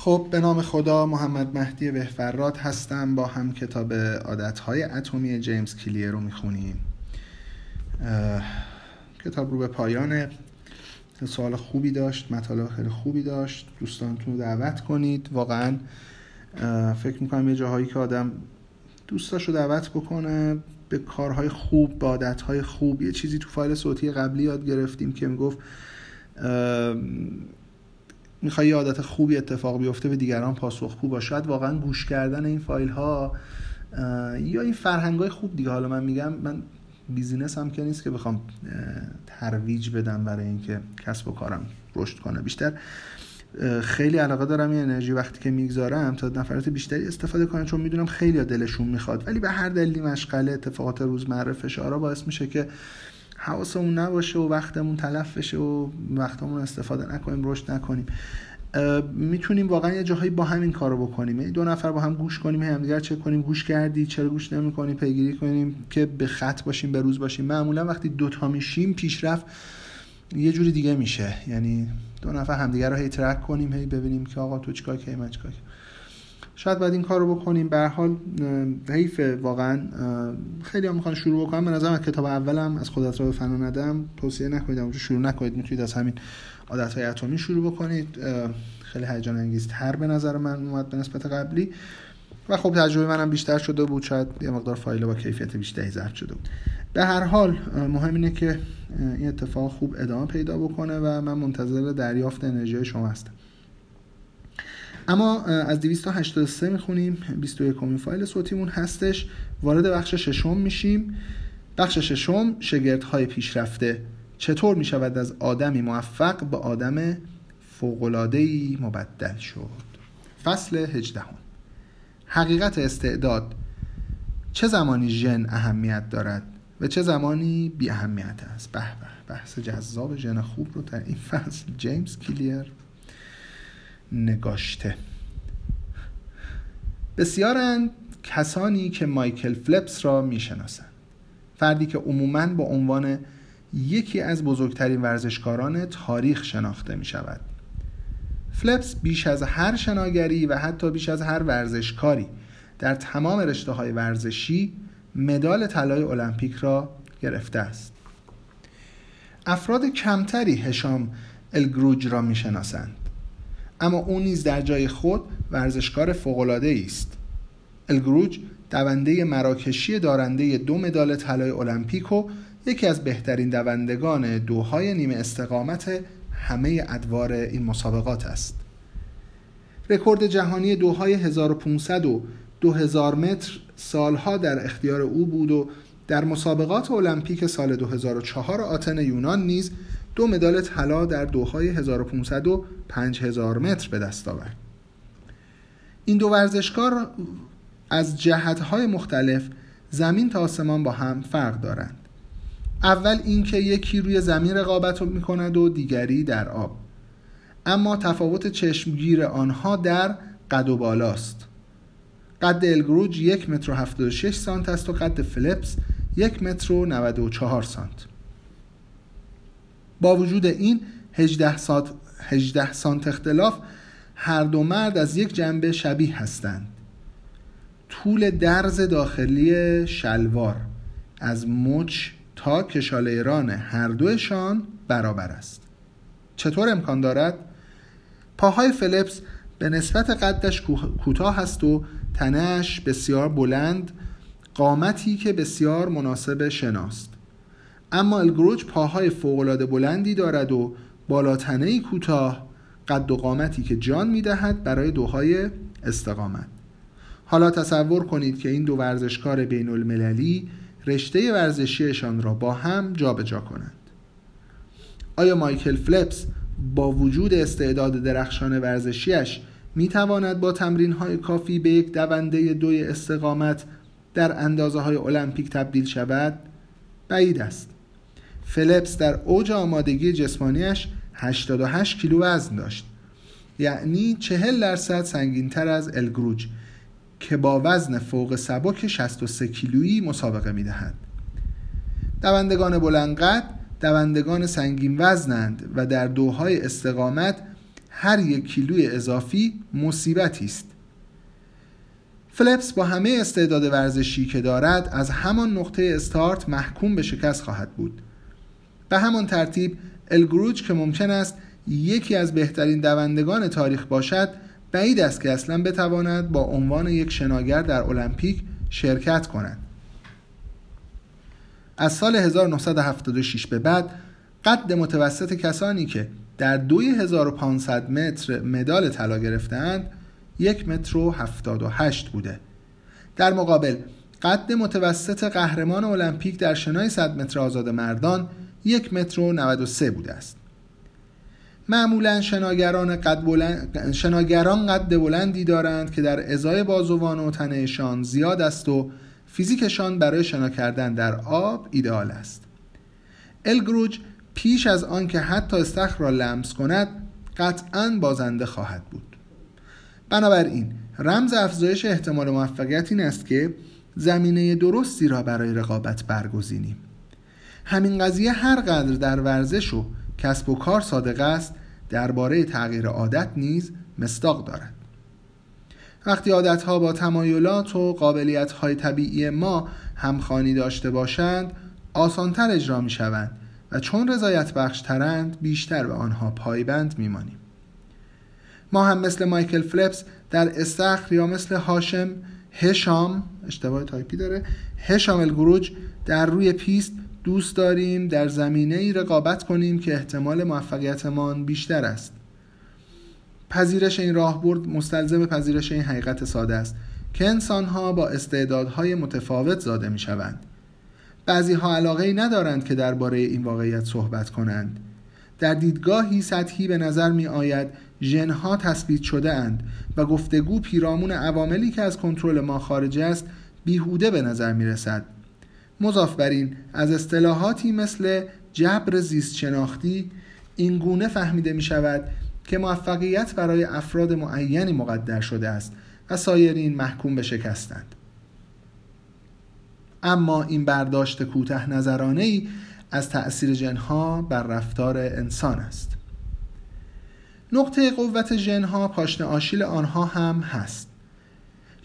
خب به نام خدا محمد مهدی بهفراد هستم. با هم کتاب عادتهای اتمی جیمز کلیر رو می‌خونیم. کتاب رو به پایان سوال خوبی داشت مطالب خیلی خوبی داشت. دوستانتون رو دعوت کنید. واقعا فکر می‌کنم یه جاهایی که آدم دوستاش رو دعوت بکنه به کارهای خوب به عادتهای خوب یه چیزی تو فایل صوتی قبلی یاد گرفتیم که می‌گفت می‌خوای یه عادت خوبی اتفاق بیفته به دیگران پاسخگو باشه. شاید واقعا گوش کردن این فایل ها یا این فرهنگ های خوب دیگه. حالا من میگم من business هم که نیست که بخوام ترویج بدم برای اینکه کسب و کارم رشد کنه. بیشتر خیلی علاقه دارم این انرژی وقتی که می‌گذارم تا نفرات بیشتری استفاده کنن چون می‌دونم خیلی دلشون می‌خواد. ولی به هر دلیلی مشغله اتفاقات روزمره فشارا باعث میشه که حواسمون نباشه و وقتمون تلف بشه و وقتمون استفاده نکنیم رشد نکنیم. می‌تونیم واقعا یه جاهایی با همین کارو بکنیم. یعنی دو نفر با هم گوش کنیم همدیگر چک کنیم گوش کردی چرا گوش نمی‌کنی پیگیری کنیم که به خط باشیم به روز باشیم. معمولا وقتی دوتا میشیم پیشرفت یه جوری دیگه میشه. یعنی دو نفر همدیگر رو هی ترک کنیم هی ببینیم که آقا تو چیکار کردی من چیکار شاید باید این کار رو بکنیم. به حال حیف واقعا خیلی هم می‌خوان شروع بکنم به نظرم کتاب اولم از خودت رو فنا ندم توصیه نکنید. اونجا شروع نکنید. می‌تونید از همین عادت های اتمی شروع بکنید. خیلی هیجان انگیزتر به نظر من اومد به نسبت قبلی. و خب تجربه منم بیشتر شده بود. شاید یه مقدار فایل با کیفیت بیشتری ضبط شده بود. به هر حال مهم اینه که این اتفاق خوب ادامه پیدا بکنه و من منتظر دریافت انرژی شما هستم. اما از 283 می‌خونیم. 21 کمی فایل صوتیمون هستش. وارد بخش ششم میشیم. بخش ششم شگردهای پیشرفته. چطور می‌شود از آدمی موفق به آدم فوقلادهی مبدل شد؟ فصل 18 حقیقت استعداد. چه زمانی ژن اهمیت دارد و چه زمانی بی اهمیت است؟ به بحث جذاب ژن خوب رو در این فصل جیمز کلیر نگاشته. بسیارند کسانی که مایکل فلپس را می‌شناسند. فردی که عموما با عنوان یکی از بزرگترین ورزشکاران تاریخ شناخته می شود فلپس بیش از هر شناگری و حتی بیش از هر ورزشکاری در تمام رشته های ورزشی مدال طلای المپیک را گرفته است. افراد کمتری هشام الگروج را می‌شناسند. اما او نیز در جای خود ورزشکار فوق‌العاده است. الگروج دونده مراکشی دارنده دو مدال طلای المپیک و یکی از بهترین دوندگان دوهای نیمه استقامت همه ادوار این مسابقات است. رکورد جهانی دوهای 1500 و 2000 متر سالها در اختیار او بود و در مسابقات المپیک سال 2004 آتن یونان نیز دو مدال طلا در دوهای 1500 و 5000 متر به دست آورد. این دو ورزشکار از جهتهای مختلف زمین تا آسمان با هم فرق دارند. اول اینکه یکی روی زمین رقابت می کند و دیگری در آب. اما تفاوت چشمگیر آنها در قد و بالاست. قد الگروج یک متر و 76 سانت است و قد فلپس یک متر و 94 سانت. با وجود این 18 سانت, 18 سانت اختلاف هر دو مرد از یک جنبه شبیه هستند. طول درز داخلی شلوار از مچ تا کشاله هر دوشان برابر است. چطور امکان دارد؟ پاهای فلپس به نسبت قدش کوتاه است و تنش بسیار بلند قامتی که بسیار مناسب شناست اما الگروج پاهای فوقالعاده بلندی دارد و بالاتنه کوتاه قد و قامتی که جان می‌دهد برای دوهای استقامت حالا تصور کنید که این دو ورزشکار بین المللی رشته ورزشیشان را با هم جابجا جا کنند آیا مایکل فلپس با وجود استعداد درخشان ورزشیش می تواند با تمرین های کافی به یک دونده دوی استقامت در اندازه های المپیک تبدیل شود؟ بعید است. فلپس در اوج آمادگی جسمانیش 88 کیلو وزن داشت. یعنی 40 درصد سنگینتر از الگروج که با وزن فوق سبک 63 کیلویی مسابقه می دهد. دوندگان بلندقد دوندگان سنگین وزنند و در دوهای استقامت هر یک کیلوی اضافی مصیبتی است فلپس با همه استعداد ورزشی که دارد از همان نقطه استارت محکوم به شکست خواهد بود به همان ترتیب الگروج که ممکن است یکی از بهترین دوندگان تاریخ باشد بعید است که اصلا بتواند با عنوان یک شناگر در المپیک شرکت کند. از سال 1976 به بعد قد متوسط کسانی که در 2500 متر مدال طلا گرفتند یک متر و هفتاد و هشت بوده. در مقابل قد متوسط قهرمان المپیک در شنای 100 متر آزاد مردان یک متر و 93 بوده است. معمولا شناگران قد, بلند... شناگران قد بلندی دارند که در ازای بازوان و تنهشان زیاد است و فیزیکشان برای شنا کردن در آب ایدئال است. الگروج پیش از آنکه حتی استخر را لمس کند قطعا بازنده خواهد بود. بنابراین رمز افزایش احتمال موفقیت این است که زمینه درستی را برای رقابت برگزینیم. همین قضیه هر قدر در ورزش و کسب و کار صادق است درباره تغییر عادت نیز مستاق دارد. وقتی عادتها با تمایلات و قابلیتهای طبیعی ما همخوانی داشته باشند آسانتر اجرا می شوند و چون رضایت بخش ترند بیشتر به آنها پایبند میمانیم. ما هم مثل مایکل فلپس در استخر یا مثل هاشم هشام اشتباه تایپی داره هشام الگروج در روی پیست دوست داریم در زمینه ای رقابت کنیم که احتمال موفقیتمان بیشتر است. پذیرش این راهبرد مستلزم پذیرش این حقیقت ساده است که انسانها با استعدادهای متفاوت زاده می شوند بعضی ها علاقه ندارند که درباره این واقعیت صحبت کنند. در دیدگاهی سطحی به نظر می آید ژنها تثبیت شده اند و گفتگو پیرامون عواملی که از کنترل ما خارج است بیهوده به نظر می رسد مضاف بر این از اصطلاحاتی مثل جبر زیست شناختی این گونه فهمیده می شود که موفقیت برای افراد معینی مقدر شده است و سایرین محکوم به شکستند. اما این برداشت کوته نظرانه ای از تأثیر جنها بر رفتار انسان است. نقطه قوت ژنها پاشنه آشیل آنها هم هست.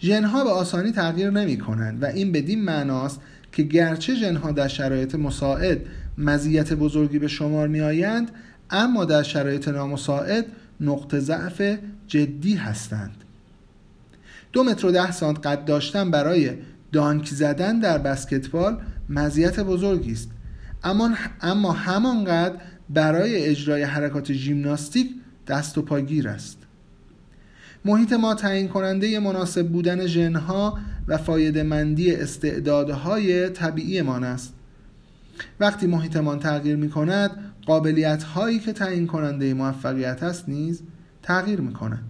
ژنها به آسانی تغییر نمی کنند و این بدین معناست که گرچه ژنها در شرایط مساعد مزیت بزرگی به شمار می آیند اما در شرایط نامساعد نقطه ضعف جدی هستند. دو متر و ده سانت قد داشتن برای دانک زدن در بسکتبال مزیت بزرگی است. اما اما همانقدر برای اجرای حرکات ژیمناستیک دست و پاگیر است. محیط ما تعیین کننده مناسب بودن ژنها و فایده مندی استعدادهای طبیعیمان است. وقتی محیطمان تغییر می کند قابلیت هایی که تعیین کننده موفقیت است نیز تغییر می کند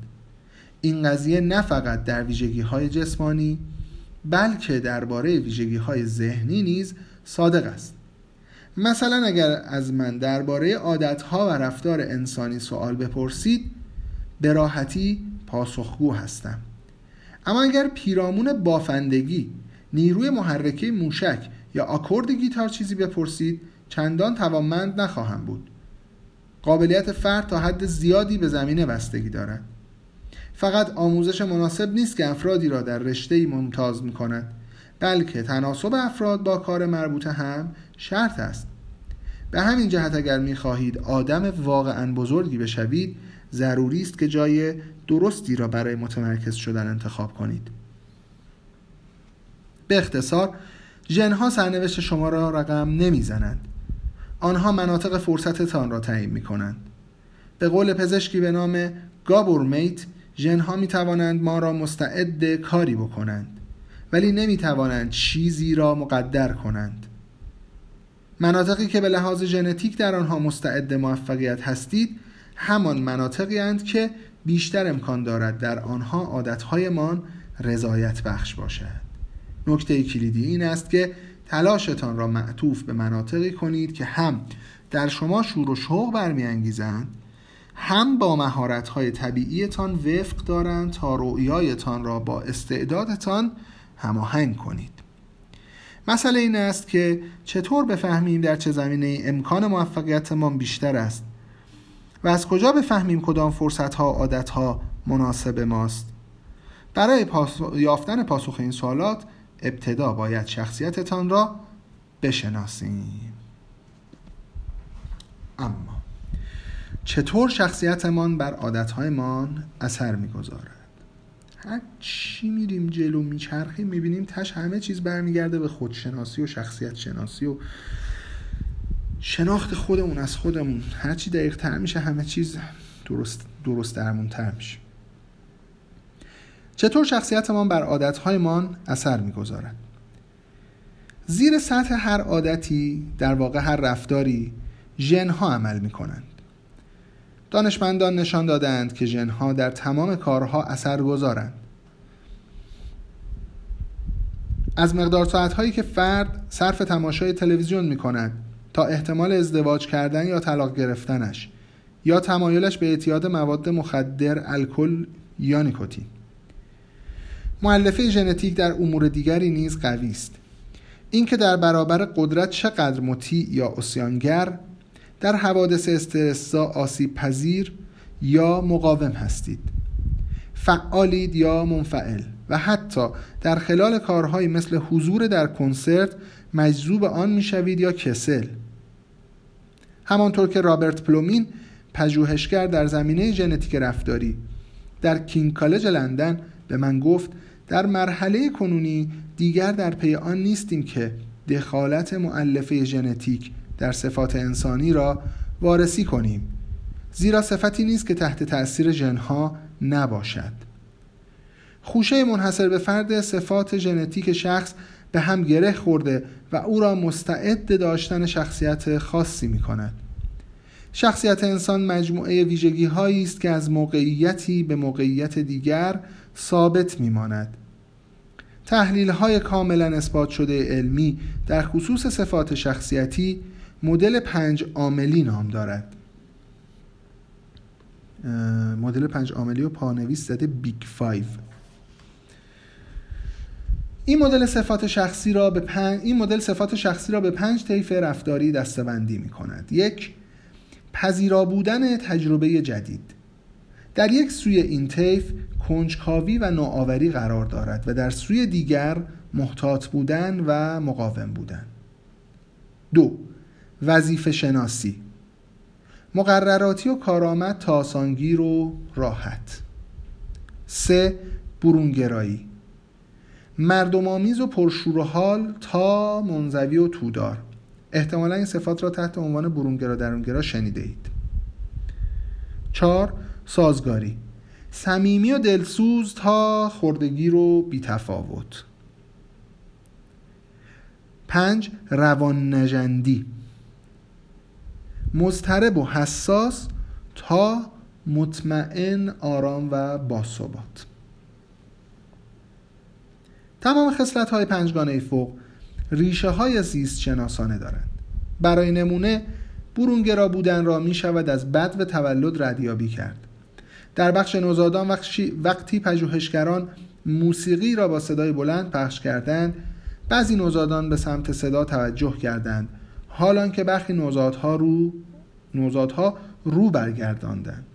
این قضیه نه فقط در ویژگی های جسمانی بلکه درباره ویژگی های ذهنی نیز صادق است. مثلا اگر از من درباره عادتها و رفتار انسانی سوال بپرسید به راحتی پاسخگو هستم. اما اگر پیرامون بافندگی نیروی محرکه موشک یا آکورد گیتار چیزی بپرسید چندان توانمند نخواهم بود. قابلیت فرد تا حد زیادی به زمینه بستگی دارد. فقط آموزش مناسب نیست که افرادی را در رشته ممتاز می کند بلکه تناسب افراد با کار مربوطه هم شرط است. به همین جهت اگر می خواهید آدم واقعا بزرگی بشوید ضروری است که جای درستی را برای متمرکز شدن انتخاب کنید. به اختصار ژنها سرنوشت شما را رقم نمی‌زنند. آنها مناطق فرصتتان را تعیین می کنند به قول پزشکی به نام گابورمیت ژنها می توانند ما را مستعد کاری بکنند ولی نمی توانند چیزی را مقدر کنند. مناطقی که به لحاظ ژنتیک در آنها مستعد موفقیت هستید همان مناطقی هستند که بیشتر امکان دارد در آنها عادتهایمان رضایت بخش باشد. نکته کلیدی این است که تلاشتان را معطوف به مناطقی کنید که هم در شما شور و شوق برمیانگیزند هم با مهارت‌های طبیعیتان وفق دارند تا رؤیایتان را با استعدادتان هماهنگ کنید. مسئله این است که چطور بفهمیم در چه زمینه امکان موفقیتمان بیشتر است؟ و از کجا بفهمیم کدام فرصت ها و عادت ها مناسب ماست؟ برای یافتن پاسخ این سوالات ابتدا باید شخصیتتان را بشناسیم. اما چطور شخصیتمان بر عادتهایمان اثر می‌گذارد؟ هر چی میریم جلو میچرخیم می‌بینیم تش همه چیز برمیگرده به خودشناسی و شخصیت شناسی و شناخت خودمون از خودمون. هرچی دقیق تر میشه همه چیز درست, درست درمون تر میشه. چطور شخصیتمان بر عادتهایمان اثر می‌گذارد؟ زیر سطح هر عادتی در واقع هر رفتاری ژنها عمل می کنند دانشمندان نشان دادند که ژنها در تمام کارها اثر گذارند از مقدار ساعتهایی که فرد صرف تماشای تلویزیون می کند تا احتمال ازدواج کردن یا طلاق گرفتنش یا تمایلش به اعتیاد مواد مخدر الکل یا نیکوتین. معلفه ژنتیک در امور دیگری نیز قوی است. اینکه در برابر قدرت چقدر مطیع یا اسیانگر در حوادث استرسا آسیب پذیر یا مقاوم هستید. فعالید یا منفعل و حتی در خلال کارهایی مثل حضور در کنسرت مجذوب آن می‌شوید یا کسل. همانطور که رابرت پلومین پژوهشگر در زمینه ژنتیک رفتاری در کینگ کالج لندن به من گفت در مرحله کنونی دیگر در پی آن نیستیم که دخالت معلفه ژنتیک در صفات انسانی را وارسی کنیم زیرا صفتی نیست که تحت تأثیر ژنها نباشد. خوشه منحصر به فرد صفات ژنتیک شخص به هم گره خورده و او را مستعد داشتن شخصیت خاصی می کند شخصیت انسان مجموعه ویژگی هایی است که از موقعیتی به موقعیت دیگر ثابت می ماند تحلیل های کاملا اثبات شده علمی در خصوص صفات شخصیتی مدل پنج عاملی نام دارد. مدل پنج عاملی و پانویس زده Big Five. این مدل صفات شخصی را به پنج این مدل صفات شخصی را به پنج طیف رفتاری دسته‌بندی می کند. یک پذیرا بودن تجربه جدید. در یک سوی این طیف کنجکاوی و نوآوری قرار دارد و در سوی دیگر محتاط بودن و مقاوم بودن. دو وظیفه شناسی. مقرراتی و کارآمد تا آسانگیر و راحت. سه برونگرایی. مردم آمیز و پرشور و حال تا منزوی و تودار. احتمالا این صفات را تحت عنوان برونگرا درونگرا شنیده اید چهار سازگاری. صمیمی و دلسوز تا خردگیر و بیتفاوت. پنج روان نجندی مضطرب و حساس تا مطمئن آرام و باثبات. تمام خصلت های پنجگانه فوق ریشه های زیست شناسانه دارند. برای نمونه برونگرا بودن را می شود از بد و تولد ردیابی کرد. در بخش نوزادان وقتی پژوهشگران موسیقی را با صدای بلند پخش کردند بعضی نوزادان به سمت صدا توجه کردند حالان که برخی نوزادها رو نوزادها رو برگرداندند.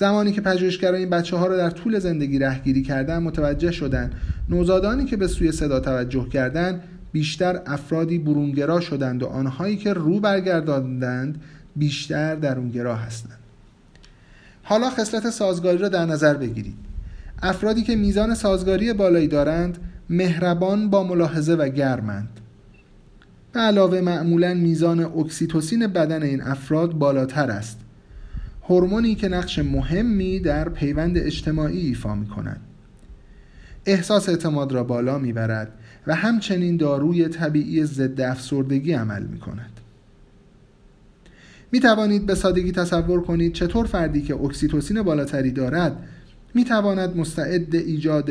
زمانی که پژوهشگران این بچه ها را در طول زندگی رهگیری کردند متوجه شدند نوزادانی که به سوی صدا توجه کردند بیشتر افرادی برونگرا شدند و آنهایی که رو برگرداندند بیشتر درونگرا هستند. حالا خصلت سازگاری را در نظر بگیرید. افرادی که میزان سازگاری بالایی دارند مهربان با ملاحظه و گرمند. به علاوه معمولا میزان اکسیتوسین بدن این افراد بالاتر است. هورمونی که نقش مهمی در پیوند اجتماعی ایفا می کند احساس اعتماد را بالا می برد و همچنین داروی طبیعی ضد افسردگی عمل می کند می توانید به سادگی تصور کنید چطور فردی که اکسیتوسین بالاتری دارد می تواند مستعد ایجاد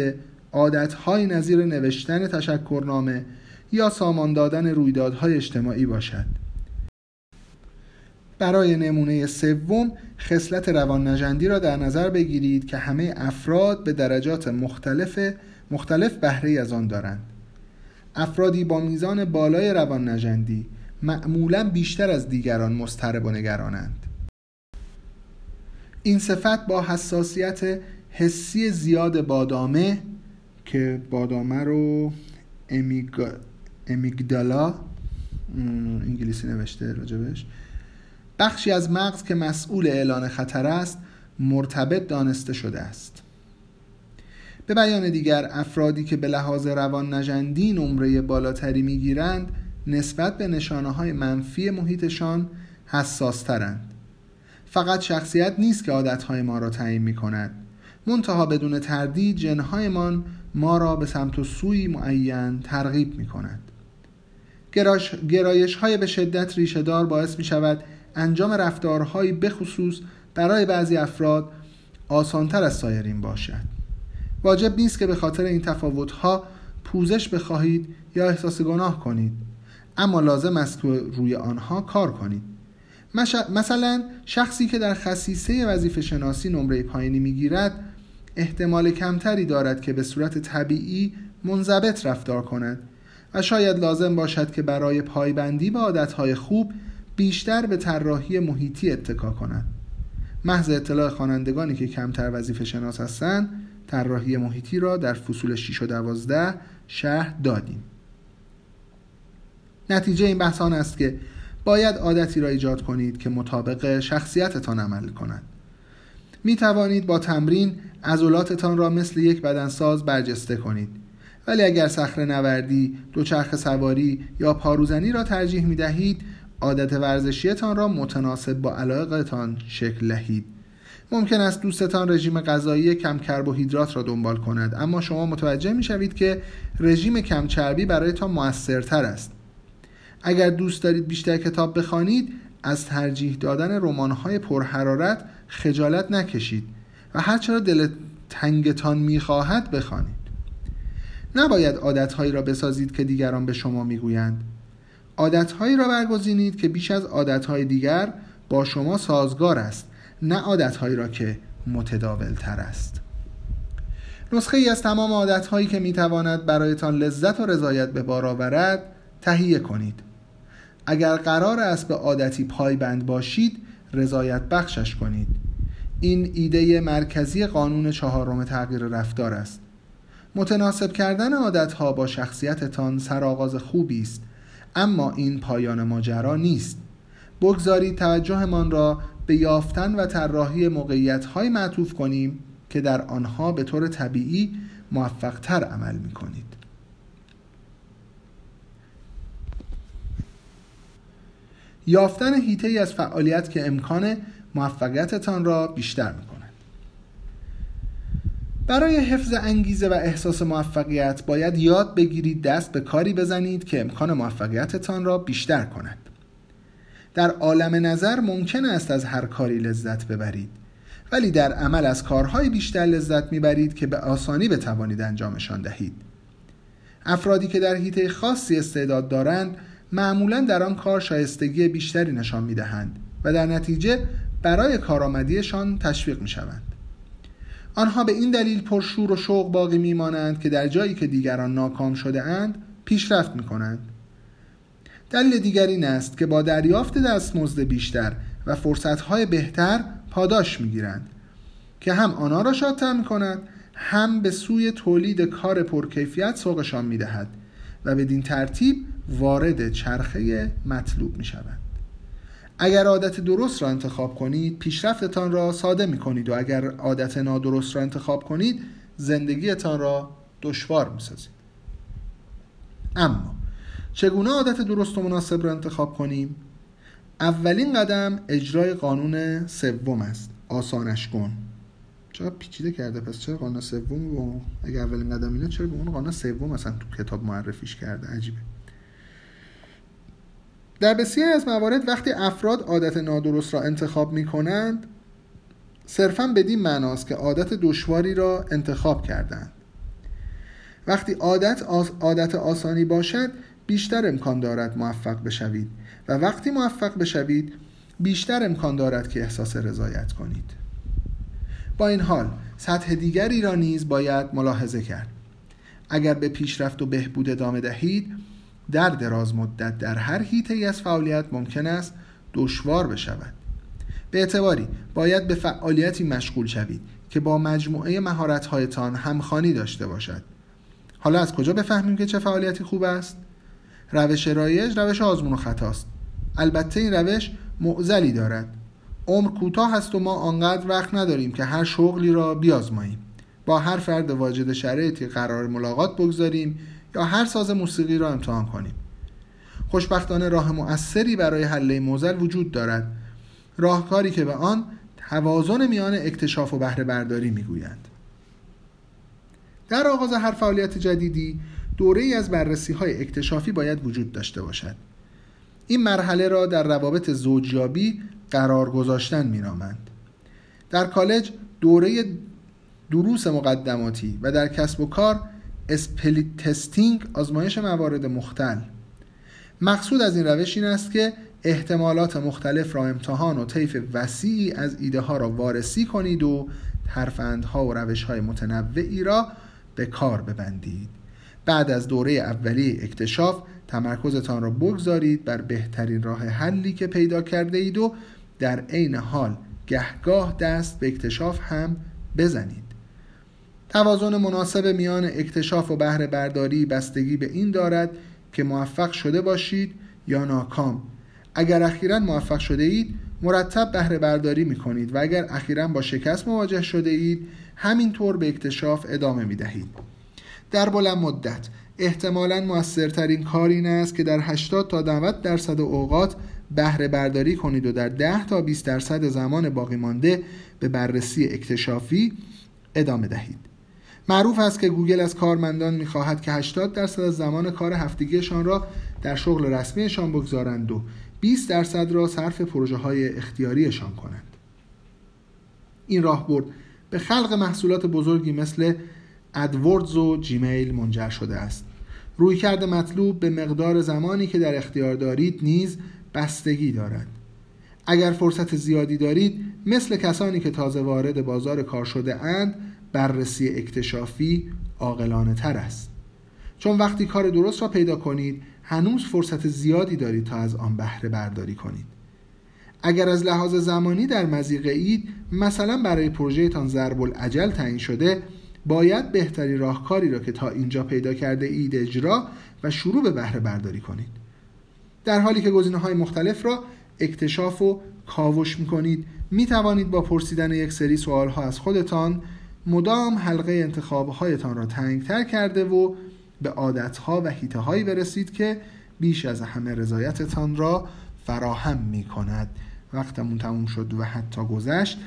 عادتهای نظیر نوشتن تشکرنامه یا سامان دادن رویدادهای اجتماعی باشد. برای نمونه سوم خصلت روان نجندی را در نظر بگیرید که همه افراد به درجات مختلف مختلف بهره از آن دارند. افرادی با میزان بالای روان نجندی معمولا بیشتر از دیگران مضطرب و نگرانند. این صفت با حساسیت حسی زیاد بادامه که بادامه رو امیگ... امیگدالا انگلیسی نوشته راجبش بخشی از مغز که مسئول اعلان خطر است مرتبط دانسته شده است. به بیان دیگر افرادی که به لحاظ روان نجندی نمره بالاتری می‌گیرند نسبت به نشانه های منفی محیطشان حساس ترند. فقط شخصیت نیست که عادتهای ما را تعیین می کند منتها بدون تردید جنهایمان ما را به سمت و سوی معین ترغیب می کند گرایش های به شدت ریشهدار باعث می شود انجام رفتارهایی بخصوص برای بعضی افراد آسانتر از سایرین باشد. واجب نیست که به خاطر این تفاوتها پوزش بخواهید یا احساس گناه کنید اما لازم است که روی آنها کار کنید. مثلا شخصی که در خصیصه وظیفه شناسی نمره پایینی می‌گیرد احتمال کمتری دارد که به صورت طبیعی منضبط رفتار کند و شاید لازم باشد که برای پایبندی به عادتهای خوب بیشتر به طراحی محیطی اتکا کند محض اطلاع خوانندگانی که کمتر وظیفه شناس هستند طراحی محیطی را در فصول 6 و 12 شهر دادیم. نتیجه این بحث آن است که باید عادتی را ایجاد کنید که مطابق شخصیتتان عمل کند می توانید با تمرین عضلاتتان را مثل یک بدنساز برجسته کنید. ولی اگر صخره نوردی، دوچرخه سواری یا پاروزنی را ترجیح می دهید عادت ورزشیتان را متناسب با علاقتان شکل دهید. ممکن است دوستتان رژیم غذایی کم کربوهیدرات را دنبال کند اما شما متوجه می شوید که رژیم کم چربی برایتان موثرتر است. اگر دوست دارید بیشتر کتاب بخوانید از ترجیح دادن رمان‌های پرحرارت خجالت نکشید و هرچرا دل تنگتان می‌خواهد بخوانید. نباید عادتهایی را بسازید که دیگران به شما می‌گویند. عادتهایی را برگزینید که بیش از عادتهای دیگر با شما سازگار است نه عادتهایی را که متداول تر است. نسخه ای از تمام عادتهایی که می‌تواند برایتان لذت و رضایت به بار آورد تهیه کنید. اگر قرار است به عادتی پایبند باشید رضایت بخشش کنید. این ایده مرکزی قانون چهارم تغییر رفتار است. متناسب کردن عادتها با شخصیتتان سرآغاز خوبی است. اما این پایان ماجرا نیست. بگذارید توجهمان را به یافتن و طراحی موقعیت های معطوف کنیم که در آنها به طور طبیعی موفقتر عمل می کنید یافتن هیته از فعالیت که امکان موفقیتتان را بیشتر می کند برای حفظ انگیزه و احساس موفقیت باید یاد بگیرید دست به کاری بزنید که امکان موفقیتتان را بیشتر کند. در عالم نظر ممکن است از هر کاری لذت ببرید ولی در عمل از کارهای بیشتر لذت می‌برید که به آسانی بتوانید انجامشان دهید. افرادی که در حیطه خاصی استعداد دارند معمولا در آن کار شایستگی بیشتری نشان می‌دهند و در نتیجه برای کارآمدیشان تشویق می‌شوند. آنها به این دلیل پرشور و شوق باقی میمانند که در جایی که دیگران ناکام شده اند پیشرفت می کنند دلیل دیگر این است که با دریافت دستمزد بیشتر و فرصتهای بهتر پاداش می‌گیرند که هم آنها را شادتر می کند هم به سوی تولید کار پرکیفیت سوقشان می دهد و بدین ترتیب وارد چرخه مطلوب می شود اگر عادت درست را انتخاب کنید پیشرفتتان را ساده می کنید و اگر عادت نادرست را انتخاب کنید زندگیتان را دشوار می سازید اما چگونه عادت درست و مناسب را انتخاب کنیم؟ اولین قدم اجرای قانون سوم است آسانش کن. چرا پیچیده کرده؟ پس چرا قانون سوم و اگر اولین قدم اینه چرا به اون قانون سوم مثلا تو کتاب معرفیش کرده؟ عجیبه. در بسیاری از موارد وقتی افراد عادت نادرست را انتخاب می کنند صرفا بدین معناست که عادت دشواری را انتخاب کردند. وقتی عادت عادت آسانی باشد بیشتر امکان دارد موفق بشوید و وقتی موفق بشوید بیشتر امکان دارد که احساس رضایت کنید. با این حال سطح دیگری را نیز باید ملاحظه کرد. اگر به پیشرفت و بهبود ادامه دهید در دراز مدت در هر هیته از فعالیت ممکن است دشوار بشود. به اعتباری باید به فعالیتی مشغول شوید که با مجموعه مهارت‌هایتان همخوانی داشته باشد. حالا از کجا بفهمیم که چه فعالیتی خوب است؟ روش رایج روش آزمون و خطاست البته این روش معزلی دارد. عمر کوتاه است و ما آنقدر وقت نداریم که هر شغلی را بیازماییم. با هر فرد واجد شرایطی قرار ملاقات بگذاریم یا هر ساز موسیقی را امتحان کنیم. خوشبختانه راه مؤثری برای حل موزل وجود دارد. راهکاری که به آن توازن میان اکتشاف و بهره برداری می‌گویند. در آغاز هر فعالیت جدیدی دوره ای از بررسی های اکتشافی باید وجود داشته باشد. این مرحله را در روابط زوجیابی قرار گذاشتن مینامند. در کالج دوره دروس مقدماتی و در کسب و کار split testing آزمایش موارد مختل. مقصود از این روش این است که احتمالات مختلف را امتحان و طیف وسیعی از ایده ها را وارسی کنید و ترفندها و روش های متنوعی را به کار ببندید. بعد از دوره اولیه اکتشاف تمرکزتان را بگذارید بر بهترین راه حلی که پیدا کرده اید و در عین حال گهگاه دست به اکتشاف هم بزنید. توازن مناسب میان اکتشاف و بهره برداری بستگی به این دارد که موفق شده باشید یا ناکام. اگر اخیرا موفق شده اید مرتب بهره برداری می کنید و اگر اخیرا با شکست مواجه شده اید همینطور به اکتشاف ادامه می دهید در بلند مدت احتمالا موثرترین کار این است که در 80 تا 90 درصد اوقات بهره برداری کنید و در 10 تا 20 درصد زمان باقی مانده به بررسی اکتشافی ادامه دهید. معروف است که گوگل از کارمندان می‌خواهد که 80 درصد از زمان کار هفتگیشان را در شغل رسمیشان بگذارند و 20 درصد را صرف پروژه های اختیاریشان کنند. این راهبرد به خلق محصولات بزرگی مثل ادوردز و جیمیل منجر شده است. رویکرد مطلوب به مقدار زمانی که در اختیار دارید نیز بستگی دارد. اگر فرصت زیادی دارید مثل کسانی که تازه وارد بازار کار شده اند بررسی اکتشافی عاقلانه تر است. چون وقتی کار درست را پیدا کنید هنوز فرصت زیادی دارید تا از آن بهره برداری کنید. اگر از لحاظ زمانی در مزیقه اید مثلا برای پروژهتان ضرب العجل تعیین شده باید بهترین راهکاری را که تا اینجا پیدا کرده اید اجرا و شروع به بهره برداری کنید. در حالی که گزینه های مختلف را اکتشاف و کاوش می کنید می توانید با پرسیدن یک سری سوال ها از خودتان مدام حلقه انتخاب هایتان را تنگتر کرده و به عادت ها و هیته هایی برسید که بیش از همه رضایتتان را فراهم می کند وقتمون تموم شد و حتی گذشت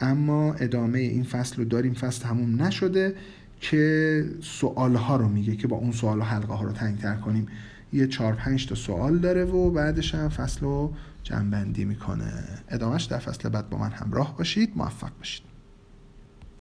اما ادامه این فصل رو داریم. فصل تموم نشده که سوال ها رو میگه که با اون سوال و حلقه ها رو تنگتر کنیم. یه چهار پنج تا سوال داره و بعدش هم فصل رو جنبندی می‌کنه. ادامهش در فصل بعد با من همراه باشید. موفق باشید.